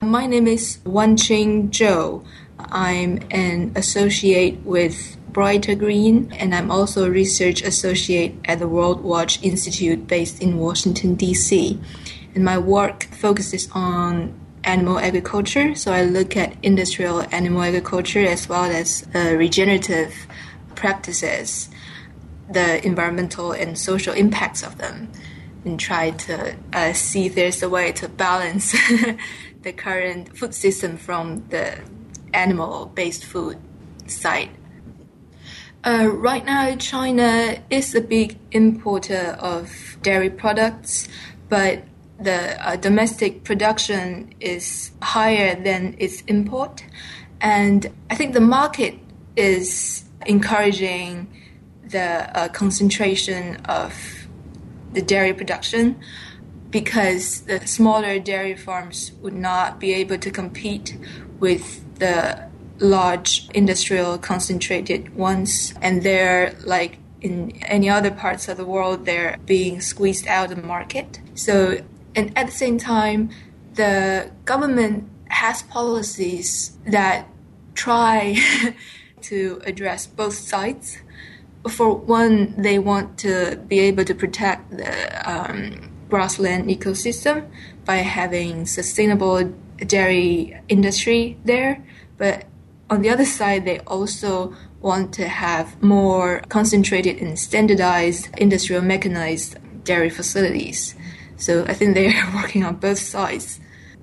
My name is Wanqing Zhou. I'm an associate with brighter green, and I'm also a research associate at the Worldwatch Institute based in Washington, D.C. And my work focuses on animal agriculture, so I look at industrial animal agriculture as well as uh, regenerative practices, the environmental and social impacts of them, and try to uh, see if there's a way to balance the current food system from the animal based food side. Uh, right now, China is a big importer of dairy products, but the uh, domestic production is higher than its import. And I think the market is encouraging the uh, concentration of the dairy production because the smaller dairy farms would not be able to compete with the large industrial concentrated ones and they're like in any other parts of the world they're being squeezed out of the market. So and at the same time the government has policies that try to address both sides. For one they want to be able to protect the um, grassland ecosystem by having sustainable dairy industry there but on the other side, they also want to have more concentrated and standardized industrial mechanized dairy facilities. So I think they are working on both sides.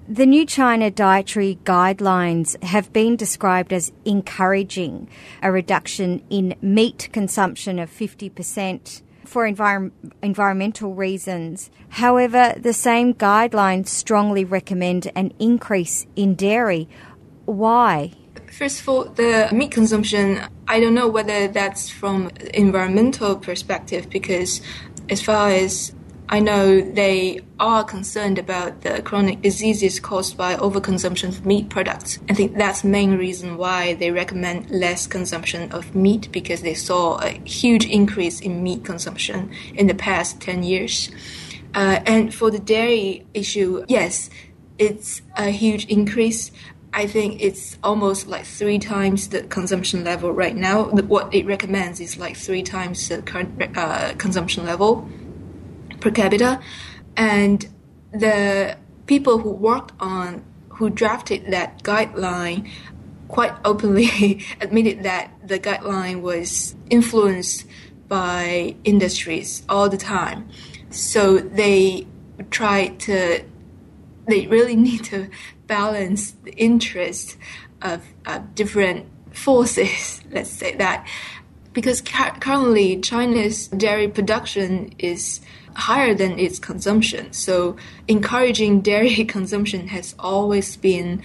The new China dietary guidelines have been described as encouraging a reduction in meat consumption of 50% for envir- environmental reasons. However, the same guidelines strongly recommend an increase in dairy. Why? First of all, the meat consumption, I don't know whether that's from environmental perspective because as far as I know they are concerned about the chronic diseases caused by overconsumption of meat products. I think that's the main reason why they recommend less consumption of meat because they saw a huge increase in meat consumption in the past 10 years. Uh, and for the dairy issue, yes, it's a huge increase. I think it's almost like three times the consumption level right now. What it recommends is like three times the current uh, consumption level per capita, and the people who worked on who drafted that guideline quite openly admitted that the guideline was influenced by industries all the time. So they tried to, they really need to balance the interest of uh, different forces, let's say that. Because ca- currently China's dairy production is higher than its consumption. So encouraging dairy consumption has always been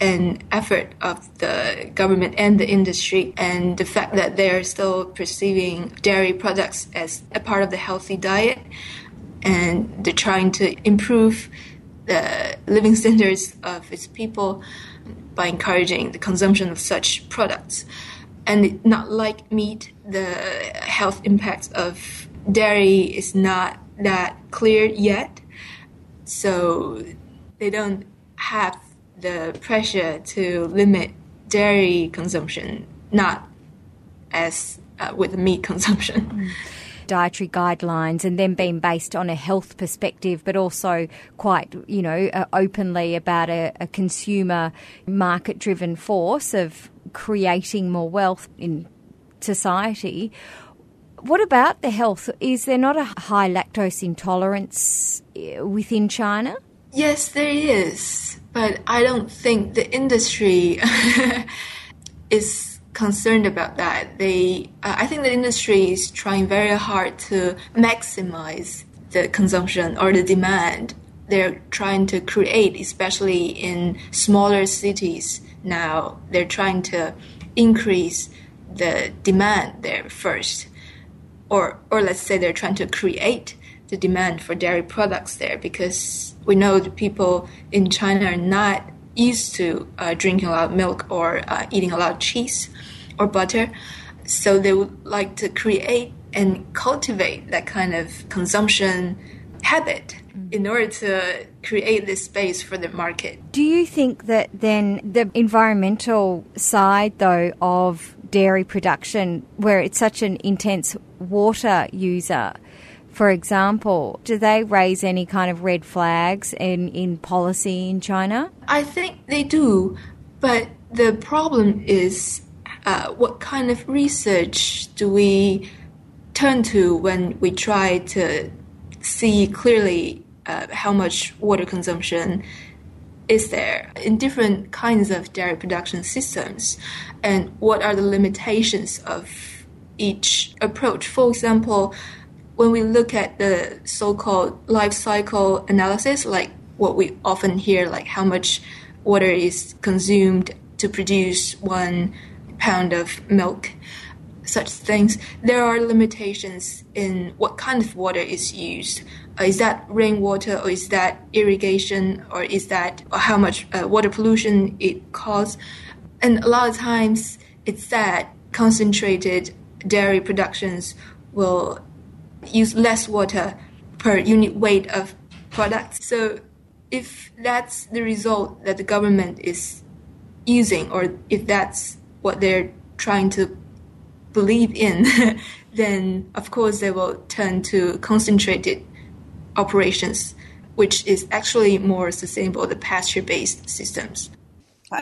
an effort of the government and the industry and the fact that they're still perceiving dairy products as a part of the healthy diet and they're trying to improve the living standards of its people by encouraging the consumption of such products. And not like meat, the health impacts of dairy is not that clear yet. So they don't have the pressure to limit dairy consumption, not as uh, with meat consumption. Mm dietary guidelines and then being based on a health perspective, but also quite, you know, uh, openly about a, a consumer market driven force of creating more wealth in society. What about the health? Is there not a high lactose intolerance uh, within China? Yes, there is, but I don't think the industry is concerned about that. They, uh, I think the industry is trying very hard to maximize the consumption or the demand. They're trying to create, especially in smaller cities now, they're trying to increase the demand there first. Or, or let's say they're trying to create the demand for dairy products there because we know the people in China are not used to uh, drinking a lot of milk or uh, eating a lot of cheese or butter. So they would like to create and cultivate that kind of consumption habit in order to create this space for the market. Do you think that then the environmental side, though, of dairy production where it's such an intense water user? For example, do they raise any kind of red flags in, in policy in China? I think they do, but the problem is uh, what kind of research do we turn to when we try to see clearly uh, how much water consumption is there in different kinds of dairy production systems and what are the limitations of each approach. For example, when we look at the so-called life cycle analysis, like what we often hear, like how much water is consumed to produce one pound of milk, such things, there are limitations in what kind of water is used. Uh, is that rainwater or is that irrigation or is that how much uh, water pollution it causes? And a lot of times it's that concentrated dairy productions will use less water per unit weight of products. So if that's the result that the government is using, or if that's what they're trying to believe in, then of course they will turn to concentrated operations, which is actually more sustainable, the pasture based systems.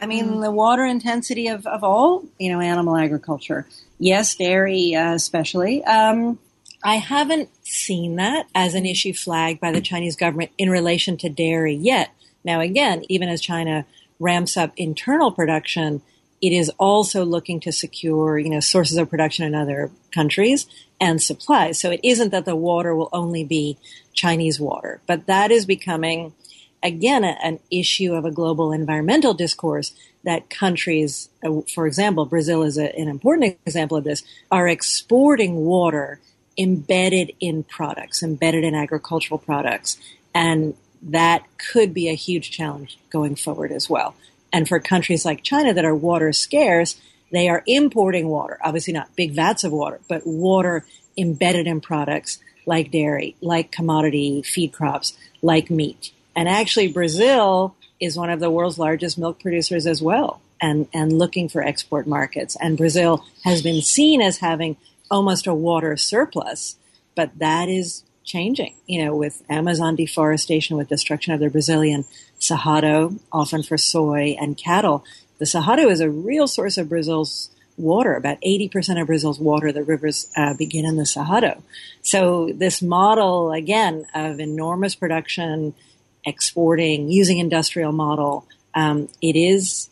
I mean, the water intensity of, of all, you know, animal agriculture. Yes, dairy uh, especially. Um, I haven't seen that as an issue flagged by the Chinese government in relation to dairy yet. Now, again, even as China ramps up internal production, it is also looking to secure, you know, sources of production in other countries and supplies. So it isn't that the water will only be Chinese water, but that is becoming, again, a, an issue of a global environmental discourse that countries, uh, for example, Brazil is a, an important example of this, are exporting water embedded in products, embedded in agricultural products. And that could be a huge challenge going forward as well. And for countries like China that are water scarce, they are importing water, obviously not big vats of water, but water embedded in products like dairy, like commodity feed crops, like meat. And actually Brazil is one of the world's largest milk producers as well and, and looking for export markets. And Brazil has been seen as having almost a water surplus, but that is changing, you know, with Amazon deforestation, with destruction of the Brazilian Cerrado, often for soy and cattle. The Cerrado is a real source of Brazil's water. About 80% of Brazil's water, the rivers uh, begin in the Cerrado. So this model, again, of enormous production, exporting, using industrial model, um, it is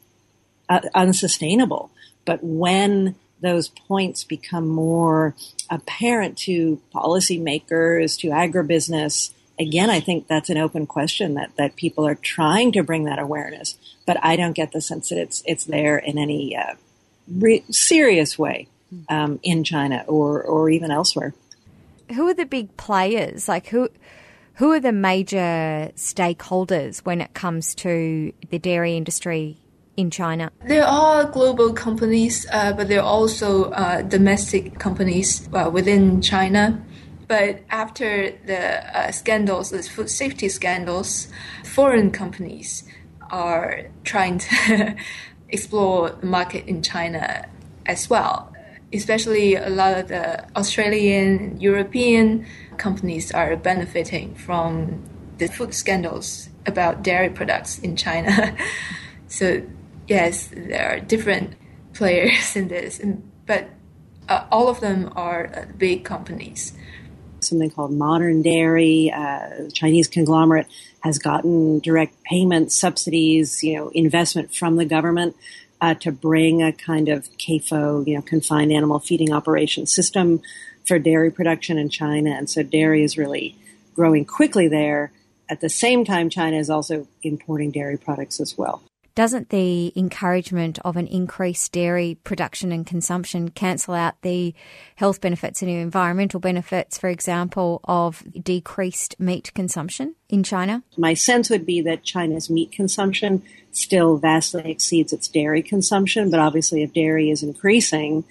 uh, unsustainable. But when those points become more apparent to policymakers, to agribusiness, again, I think that's an open question that, that people are trying to bring that awareness, but I don't get the sense that it's it's there in any uh, re- serious way um, in China or or even elsewhere. Who are the big players? Like who? Who are the major stakeholders when it comes to the dairy industry in China? There are global companies, uh, but there are also uh, domestic companies uh, within China. But after the uh, scandals, the food safety scandals, foreign companies are trying to explore the market in China as well. Especially a lot of the Australian, European companies are benefiting from the food scandals about dairy products in China. so yes, there are different players in this, but uh, all of them are uh, big companies. Something called Modern Dairy, uh, Chinese conglomerate, has gotten direct payments, subsidies, you know, investment from the government uh, to bring a kind of CAFO, you know, confined animal feeding operation system for dairy production in China. And so dairy is really growing quickly there. At the same time, China is also importing dairy products as well doesn't the encouragement of an increased dairy production and consumption cancel out the health benefits and environmental benefits, for example, of decreased meat consumption in China? My sense would be that China's meat consumption still vastly exceeds its dairy consumption, but obviously, if dairy is increasing,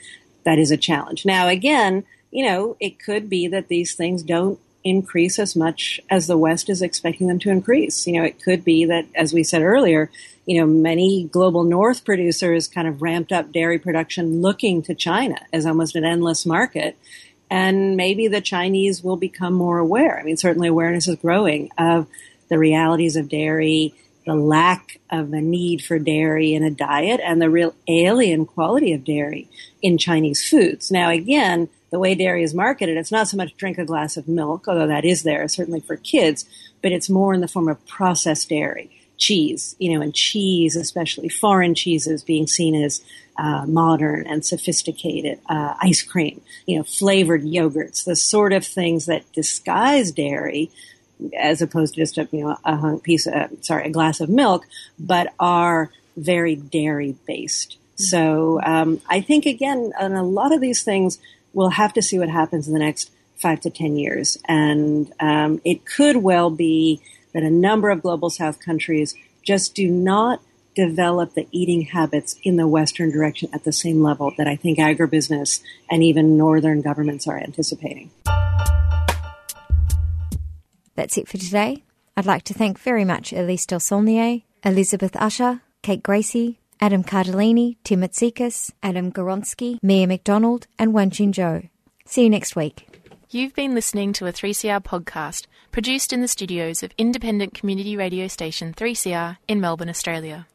that is a challenge. Now, again, you know, it could be that these things don't increase as much as the West is expecting them to increase. You know, it could be that, as we said earlier, you know, many global North producers kind of ramped up dairy production looking to China as almost an endless market. And maybe the Chinese will become more aware. I mean, certainly awareness is growing of the realities of dairy, the lack of a need for dairy in a diet, and the real alien quality of dairy in Chinese foods. Now, again, the way dairy is marketed, it's not so much drink a glass of milk, although that is there, certainly for kids, but it's more in the form of processed dairy, cheese, you know, and cheese, especially foreign cheeses, being seen as uh, modern and sophisticated, uh, ice cream, you know, flavored yogurts, the sort of things that disguise dairy as opposed to just a, you know, a piece of, sorry, a glass of milk, but are very dairy based. So um, I think again, on a lot of these things, we'll have to see what happens in the next five to ten years, and um, it could well be that a number of global South countries just do not develop the eating habits in the Western direction at the same level that I think agribusiness and even Northern governments are anticipating. That's it for today. I'd like to thank very much Elise Desaulniers, Elizabeth Usher, Kate Gracie, Adam Cardellini, Tim Matsikas, Adam Goronsky, Mia MacDonald, and Wanqing Zhou. See you next week. You've been listening to a 3CR podcast produced in the studios of independent community radio station 3CR in Melbourne, Australia.